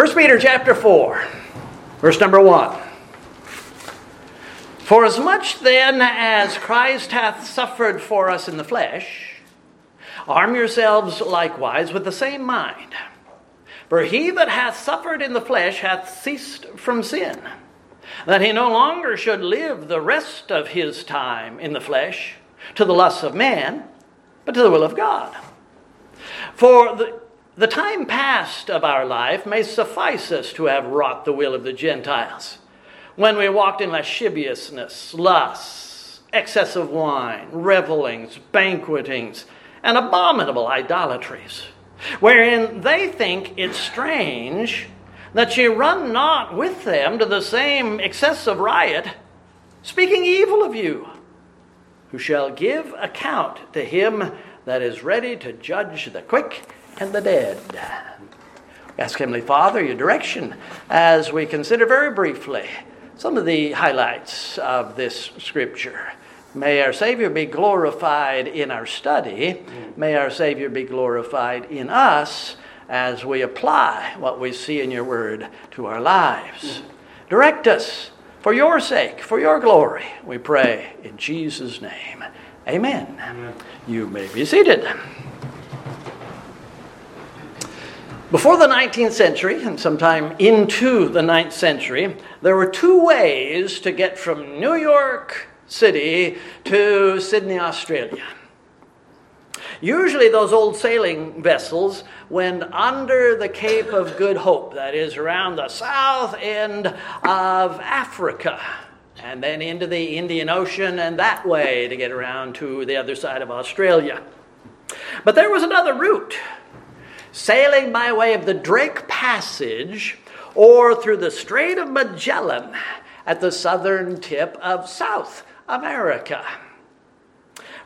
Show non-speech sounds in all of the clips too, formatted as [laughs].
1 Peter chapter 4, verse number 1. For as much then as Christ hath suffered for us in the flesh, arm yourselves likewise with the same mind. For he that hath suffered in the flesh hath ceased from sin, that he no longer should live the rest of his time in the flesh to the lusts of man, but to the will of God. For the the time past of our life may suffice us to have wrought the will of the Gentiles. When we walked in lasciviousness, lusts, excess of wine, revelings, banquetings, and abominable idolatries, wherein they think it strange that ye run not with them to the same excessive riot, speaking evil of you, who shall give account to him that is ready to judge the quick and the dead. Ask Heavenly Father your direction as we consider very briefly some of the highlights of this scripture. May our Savior be glorified in our study. May our Savior be glorified in us as we apply what we see in your word to our lives. Direct us for your sake, for your glory, we pray in Jesus' name. Amen. Amen. You may be seated. Before the 19th century, and sometime into the 9th century, there were two ways to get from New York City to Sydney, Australia. Usually, those old sailing vessels went under the Cape of Good Hope, that is, around the south end of Africa, and then into the Indian Ocean and that way to get around to the other side of Australia. But there was another route sailing by way of the Drake Passage or through the Strait of Magellan at the southern tip of South America.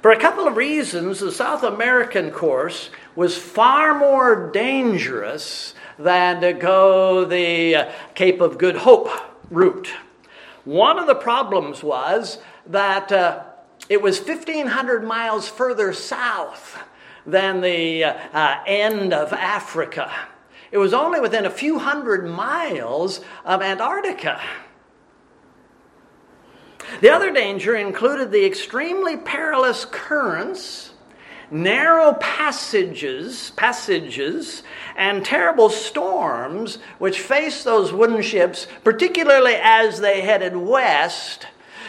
For a couple of reasons, the South American course was far more dangerous than to go the Cape of Good Hope route. One of the problems was that uh, it was 1,500 miles further south than the uh, end of Africa. It was only within a few hundred miles of Antarctica. The other danger included the extremely perilous currents, narrow passages, passages, and terrible storms which faced those wooden ships, particularly as they headed west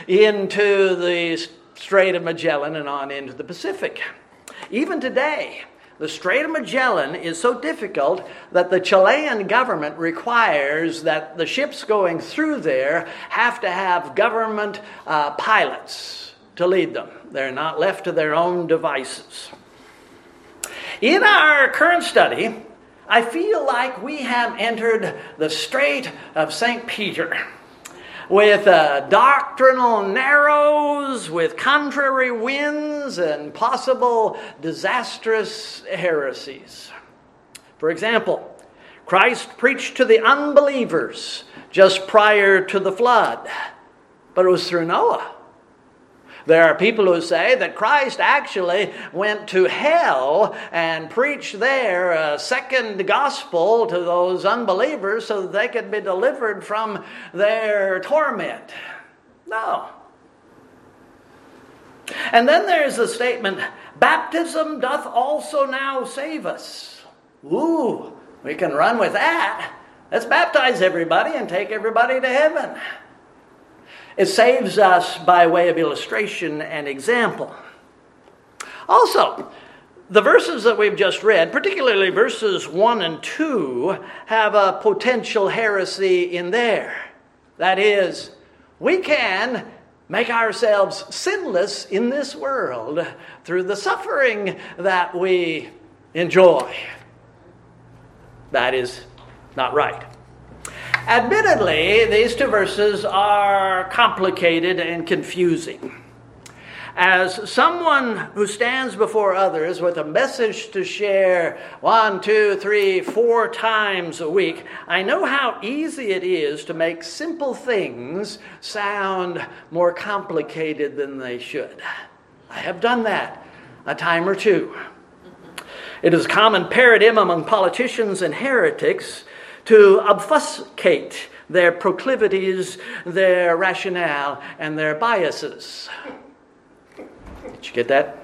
into the Strait of Magellan and on into the Pacific. Even today, the Strait of Magellan is so difficult that the Chilean government requires that the ships going through there have to have government uh, pilots to lead them. They're not left to their own devices. In our current study, I feel like we have entered the Strait of St. Peter with uh, doctrinal narrows, with contrary winds, and possible disastrous heresies. For example, Christ preached to the unbelievers just prior to the flood, but it was through Noah. There are people who say that Christ actually went to hell and preached there a second gospel to those unbelievers so that they could be delivered from their torment. No. And then there's the statement baptism doth also now save us. Ooh, we can run with that. Let's baptize everybody and take everybody to heaven. It saves us by way of illustration and example. Also, the verses that we've just read, particularly verses 1 and 2, have a potential heresy in there. That is, we can make ourselves sinless in this world through the suffering that we enjoy. That is not right. Admittedly, these two verses are complicated and confusing. As someone who stands before others with a message to share one, two, three, four times a week, I know how easy it is to make simple things sound more complicated than they should. I have done that a time or two. It is a common paradigm among politicians and heretics to obfuscate their proclivities, their rationale, and their biases. Did you get that?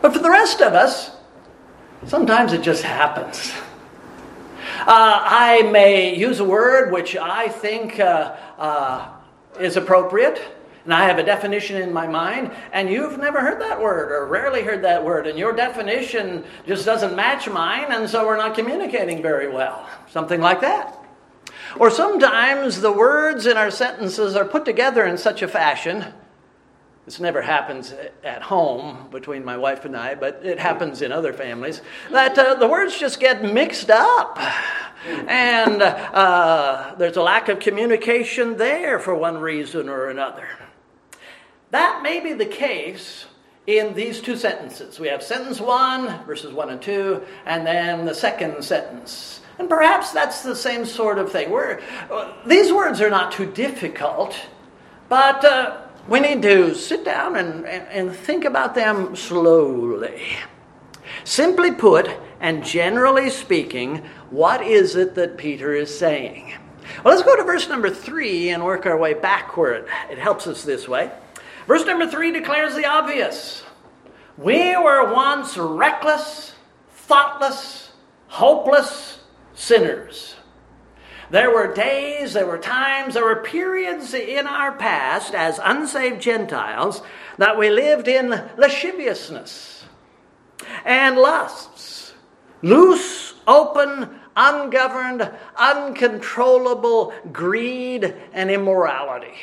But for the rest of us, sometimes it just happens. Uh, I may use a word which I think uh, uh, is appropriate, and I have a definition in my mind, and you've never heard that word or rarely heard that word, and your definition just doesn't match mine, and so we're not communicating very well. Something like that. Or sometimes the words in our sentences are put together in such a fashion. This never happens at home between my wife and I, but it happens in other families. That uh, the words just get mixed up. And uh, there's a lack of communication there for one reason or another. That may be the case in these two sentences. We have sentence one, verses one and two, and then the second sentence. And perhaps that's the same sort of thing. We're, these words are not too difficult, but uh, we need to sit down and, and, and think about them slowly. Simply put, and generally speaking, what is it that Peter is saying? Well, let's go to verse number three and work our way backward. It helps us this way. Verse number three declares the obvious We were once reckless, thoughtless, hopeless sinners. There were days, there were times, there were periods in our past as unsaved Gentiles that we lived in lasciviousness and lusts, loose, open, ungoverned, uncontrollable greed and immorality.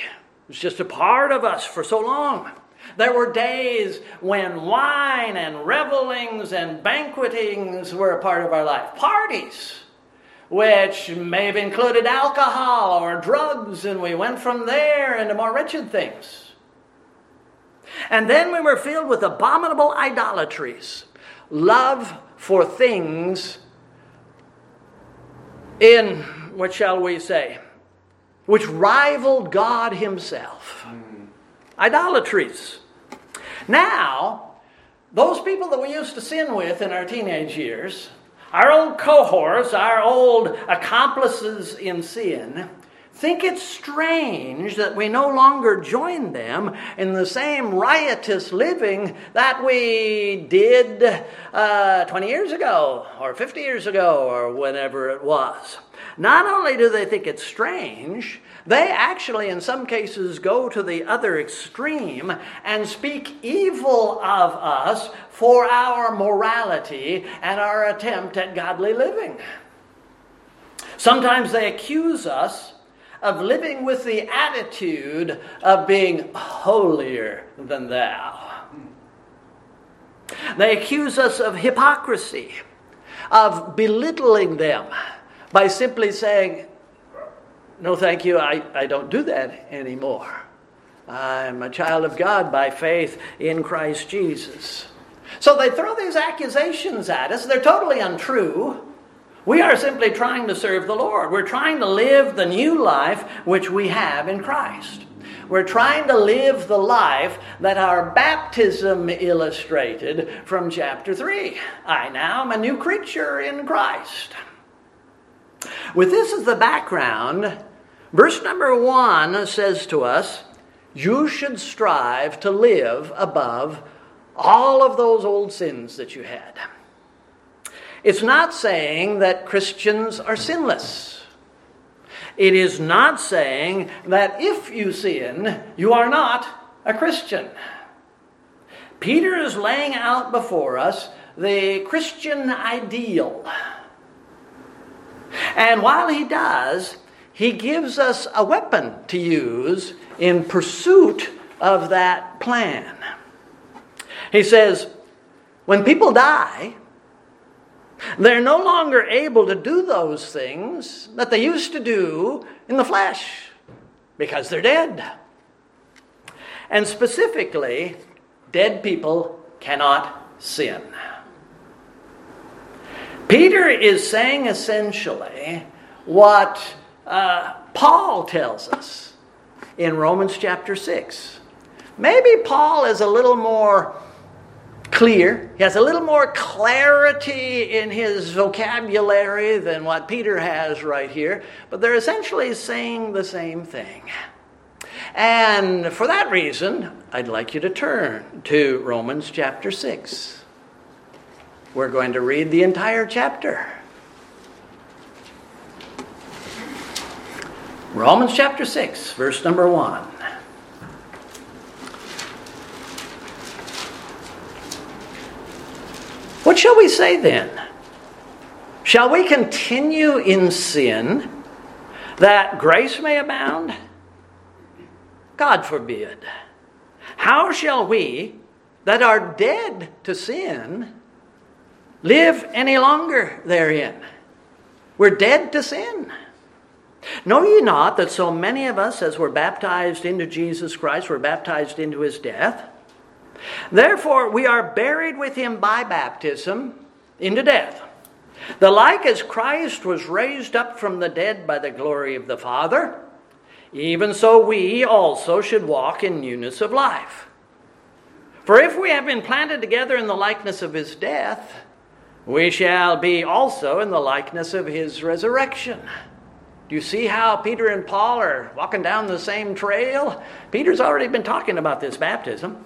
It's just a part of us for so long. There were days when wine and revelings and banquetings were a part of our life. Parties, which may have included alcohol or drugs, and we went from there into more wretched things. And then we were filled with abominable idolatries, love for things in, what shall we say, which rivaled God Himself. Idolatries. Now, those people that we used to sin with in our teenage years, our old cohorts, our old accomplices in sin, think it's strange that we no longer join them in the same riotous living that we did uh, 20 years ago, or 50 years ago, or whenever it was. Not only do they think it's strange, they actually, in some cases, go to the other extreme and speak evil of us for our morality and our attempt at godly living. Sometimes they accuse us of living with the attitude of being holier than thou. They accuse us of hypocrisy, of belittling them by simply saying, No, thank you, I, I don't do that anymore. I'm a child of God by faith in Christ Jesus. So they throw these accusations at us. They're totally untrue. We are simply trying to serve the Lord. We're trying to live the new life which we have in Christ. We're trying to live the life that our baptism illustrated from chapter 3. I now am a new creature in Christ. With this as the background, verse number one says to us, You should strive to live above all of those old sins that you had. It's not saying that Christians are sinless. It is not saying that if you sin, you are not a Christian. Peter is laying out before us the Christian ideal. And while he does, he gives us a weapon to use in pursuit of that plan. He says, when people die, they're no longer able to do those things that they used to do in the flesh because they're dead. And specifically, dead people cannot sin. Peter is saying essentially what uh, Paul tells us in Romans chapter 6. Maybe Paul is a little more clear. He has a little more clarity in his vocabulary than what Peter has right here, but they're essentially saying the same thing. And for that reason, I'd like you to turn to Romans chapter 6. We're going to read the entire chapter. Romans chapter 6, verse number 1. What shall we say then? Shall we continue in sin that grace may abound? God forbid. How shall we that are dead to sin live any longer therein? We're dead to sin. Know ye not that so many of us, as were baptized into Jesus Christ, were baptized into his death? Therefore, we are buried with him by baptism into death. The like as Christ was raised up from the dead by the glory of the Father, even so we also should walk in newness of life. For if we have been planted together in the likeness of his death, we shall be also in the likeness of his resurrection. Do you see how Peter and Paul are walking down the same trail? Peter's already been talking about this baptism.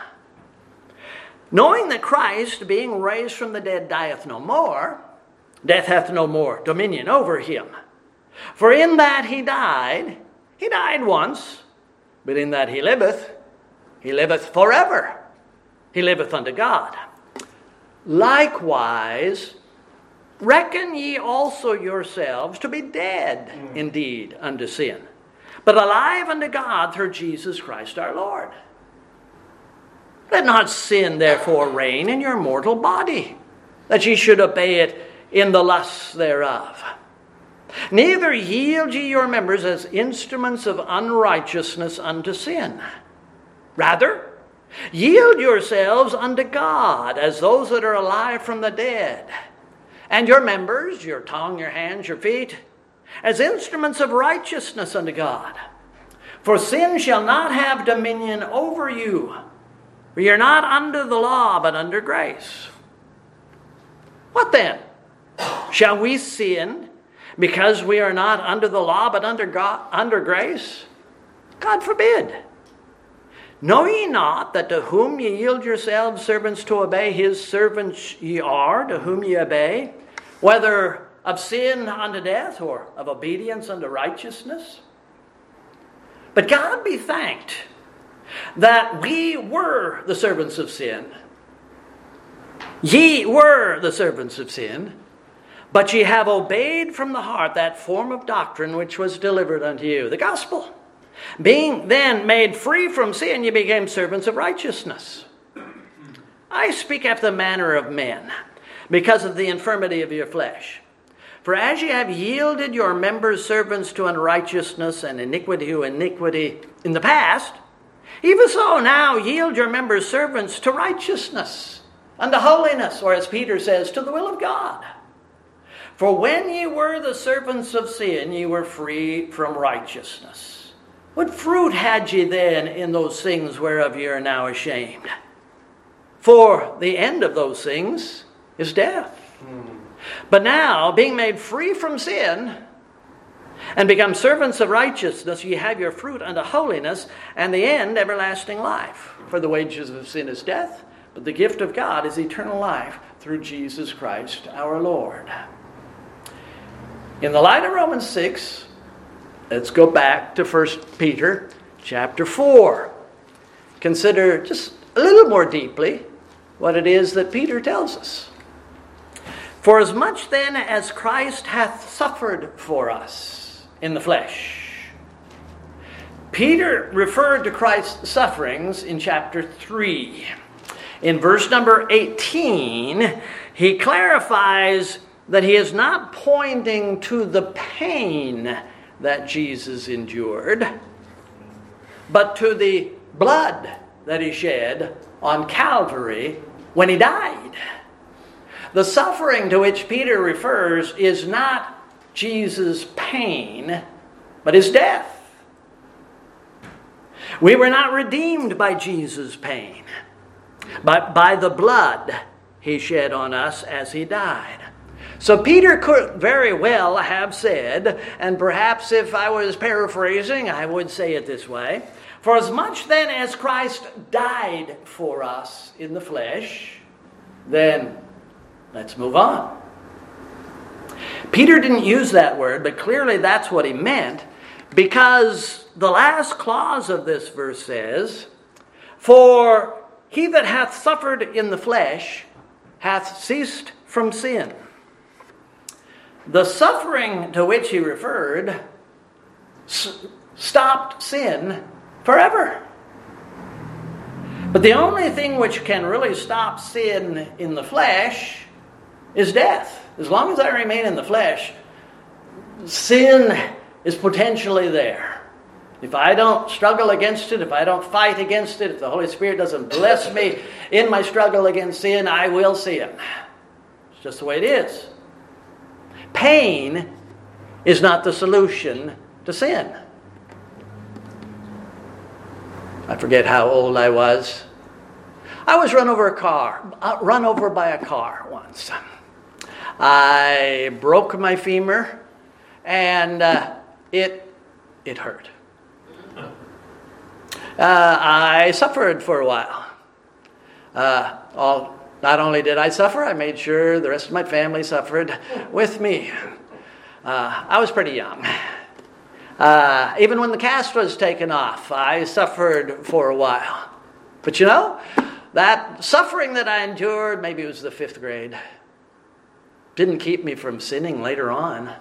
Knowing that Christ, being raised from the dead, dieth no more, death hath no more dominion over him. For in that he died, he died once, but in that he liveth, he liveth forever. He liveth unto God. Likewise, Reckon ye also yourselves to be dead mm. indeed unto sin, but alive unto God through Jesus Christ our Lord. Let not sin therefore reign in your mortal body, that ye should obey it in the lusts thereof. Neither yield ye your members as instruments of unrighteousness unto sin. Rather, yield yourselves unto God as those that are alive from the dead and your members, your tongue, your hands, your feet, as instruments of righteousness unto God. For sin shall not have dominion over you, for you're not under the law, but under grace. What then? Shall we sin because we are not under the law, but under, God, under grace? God forbid. Know ye not that to whom ye yield yourselves servants to obey, his servants ye are, to whom ye obey, whether of sin unto death or of obedience unto righteousness? But God be thanked that we were the servants of sin. Ye were the servants of sin, but ye have obeyed from the heart that form of doctrine which was delivered unto you, the gospel. Being then made free from sin, ye became servants of righteousness. I speak after the manner of men, because of the infirmity of your flesh. For as ye have yielded your members servants to unrighteousness and iniquity to iniquity in the past, even so now yield your members servants to righteousness, unto holiness, or as Peter says, to the will of God. For when ye were the servants of sin, ye were free from righteousness. What fruit had ye then in those things whereof ye are now ashamed? For the end of those things is death. Hmm. But now, being made free from sin, and become servants of righteousness, ye have your fruit unto holiness, and the end everlasting life. For the wages of sin is death, but the gift of God is eternal life through Jesus Christ our Lord. In the light of Romans 6, Let's go back to 1 Peter chapter 4. Consider just a little more deeply what it is that Peter tells us. For as much then as Christ hath suffered for us in the flesh. Peter referred to Christ's sufferings in chapter 3. In verse number 18, he clarifies that he is not pointing to the pain that Jesus endured, but to the blood that he shed on Calvary when he died. The suffering to which Peter refers is not Jesus' pain, but his death. We were not redeemed by Jesus' pain, but by the blood he shed on us as he died. So Peter could very well have said, and perhaps if I was paraphrasing, I would say it this way For as much then as Christ died for us in the flesh, then let's move on. Peter didn't use that word, but clearly that's what he meant because the last clause of this verse says, For he that hath suffered in the flesh hath ceased from sin. The suffering to which he referred s- stopped sin forever. But the only thing which can really stop sin in the flesh is death. As long as I remain in the flesh, sin is potentially there. If I don't struggle against it, if I don't fight against it, if the Holy Spirit doesn't bless me in my struggle against sin, I will sin. It's just the way it is. Pain is not the solution to sin. I forget how old I was. I was run over a car, uh, run over by a car once. I broke my femur, and uh, it it hurt. Uh, I suffered for a while. Uh, all, not only did I suffer, I made sure the rest of my family suffered with me. Uh, I was pretty young. Uh, even when the cast was taken off, I suffered for a while. But you know, that suffering that I endured, maybe it was the fifth grade, didn't keep me from sinning later on.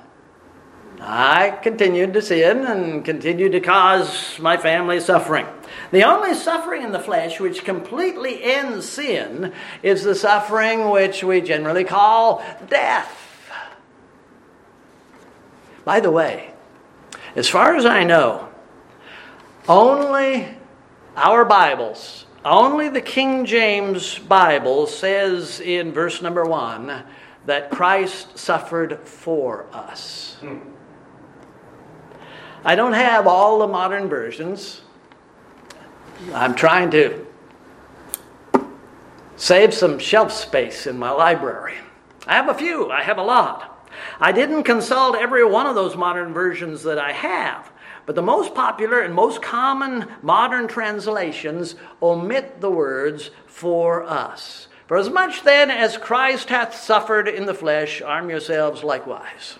I continued to sin and continued to cause my family suffering. The only suffering in the flesh which completely ends sin is the suffering which we generally call death. By the way, as far as I know, only our Bibles, only the King James Bible says in verse number one that Christ suffered for us. I don't have all the modern versions. I'm trying to save some shelf space in my library. I have a few, I have a lot. I didn't consult every one of those modern versions that I have, but the most popular and most common modern translations omit the words for us. For as much then as Christ hath suffered in the flesh, arm yourselves likewise.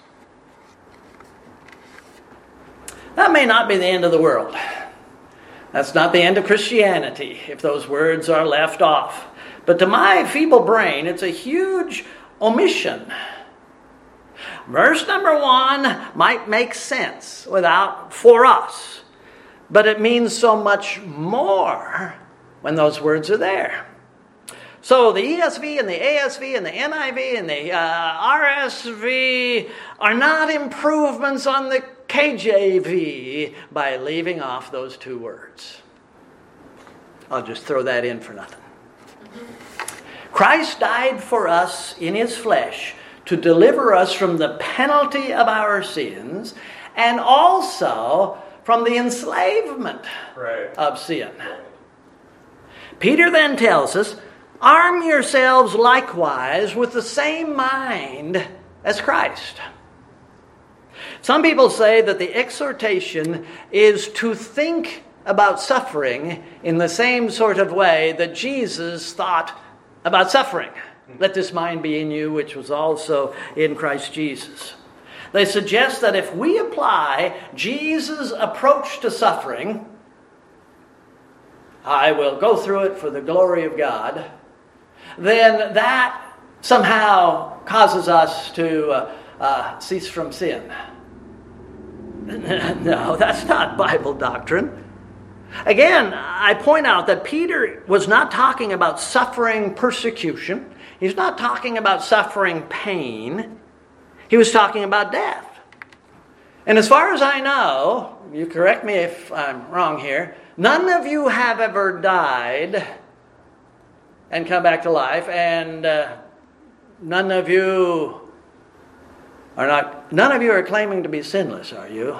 That may not be the end of the world. That's not the end of Christianity if those words are left off. But to my feeble brain, it's a huge omission. Verse number one might make sense without for us, but it means so much more when those words are there. So the ESV and the ASV and the NIV and the uh, RSV are not improvements on the KJV by leaving off those two words. I'll just throw that in for nothing. Christ died for us in his flesh to deliver us from the penalty of our sins and also from the enslavement right. of sin. Peter then tells us arm yourselves likewise with the same mind as Christ. Some people say that the exhortation is to think about suffering in the same sort of way that Jesus thought about suffering. Let this mind be in you, which was also in Christ Jesus. They suggest that if we apply Jesus' approach to suffering, I will go through it for the glory of God, then that somehow causes us to uh, uh, cease from sin. [laughs] no, that's not Bible doctrine. Again, I point out that Peter was not talking about suffering persecution. He's not talking about suffering pain. He was talking about death. And as far as I know, you correct me if I'm wrong here, none of you have ever died and come back to life, and uh, none of you are not, none of you are claiming to be sinless, are you?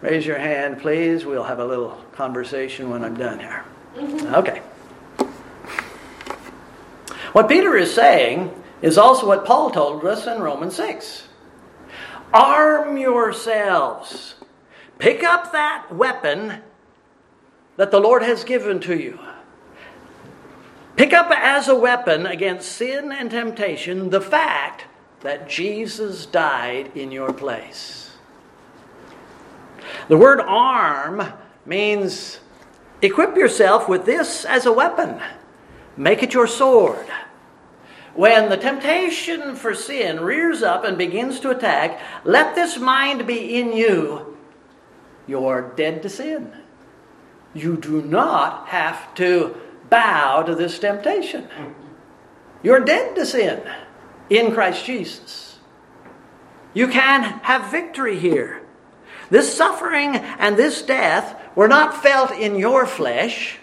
Raise your hand, please. We'll have a little conversation when I'm done here. Okay. What Peter is saying is also what Paul told us in Romans 6. Arm yourselves. Pick up that weapon that the Lord has given to you. Pick up as a weapon against sin and temptation the fact that Jesus died in your place. The word arm means equip yourself with this as a weapon, make it your sword. When the temptation for sin rears up and begins to attack, let this mind be in you. You're dead to sin. You do not have to bow to this temptation. You're dead to sin in Christ Jesus. You can have victory here. This suffering and this death were not felt in your flesh,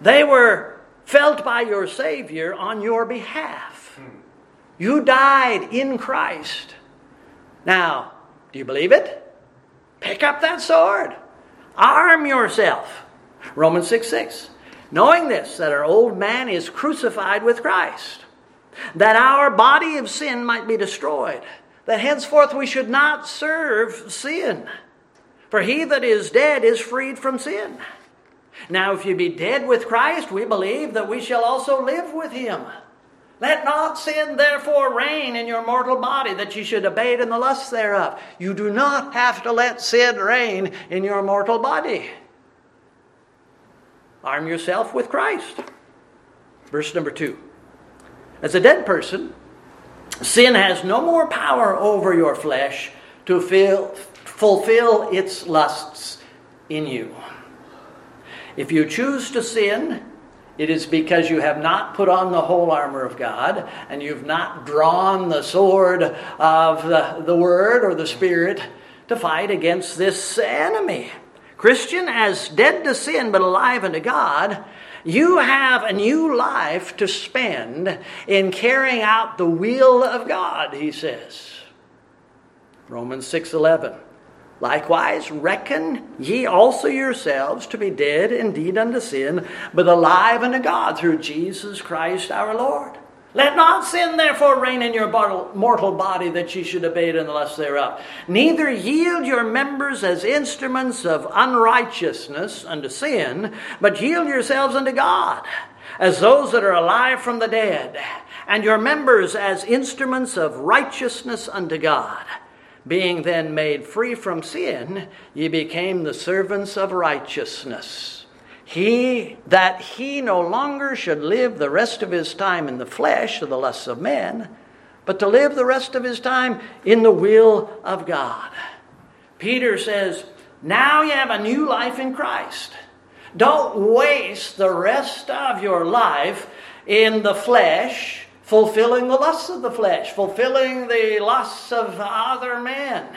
they were felt by your Savior on your behalf. You died in Christ. Now, do you believe it? Pick up that sword. Arm yourself. Romans 6 6. Knowing this, that our old man is crucified with Christ that our body of sin might be destroyed, that henceforth we should not serve sin. For he that is dead is freed from sin. Now, if you be dead with Christ, we believe that we shall also live with him. Let not sin therefore reign in your mortal body, that you should it in the lusts thereof. You do not have to let sin reign in your mortal body. Arm yourself with Christ. Verse number two. As a dead person, sin has no more power over your flesh to feel, fulfill its lusts in you. If you choose to sin, it is because you have not put on the whole armor of God and you've not drawn the sword of the, the Word or the Spirit to fight against this enemy. Christian, as dead to sin but alive unto God, you have a new life to spend in carrying out the will of God, he says. Romans 6:11. Likewise, reckon ye also yourselves to be dead indeed unto sin, but alive unto God through Jesus Christ our Lord. Let not sin therefore reign in your mortal body that ye should obey it in the lust thereof. Neither yield your members as instruments of unrighteousness unto sin, but yield yourselves unto God as those that are alive from the dead, and your members as instruments of righteousness unto God. Being then made free from sin, ye became the servants of righteousness he that he no longer should live the rest of his time in the flesh of the lusts of men, but to live the rest of his time in the will of God. Peter says, Now you have a new life in Christ. Don't waste the rest of your life in the flesh, fulfilling the lusts of the flesh, fulfilling the lusts of other men.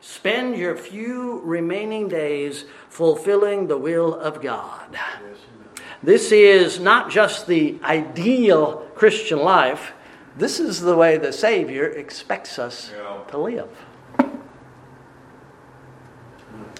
Spend your few remaining days fulfilling the will of God. This is not just the ideal Christian life, this is the way the Savior expects us to live.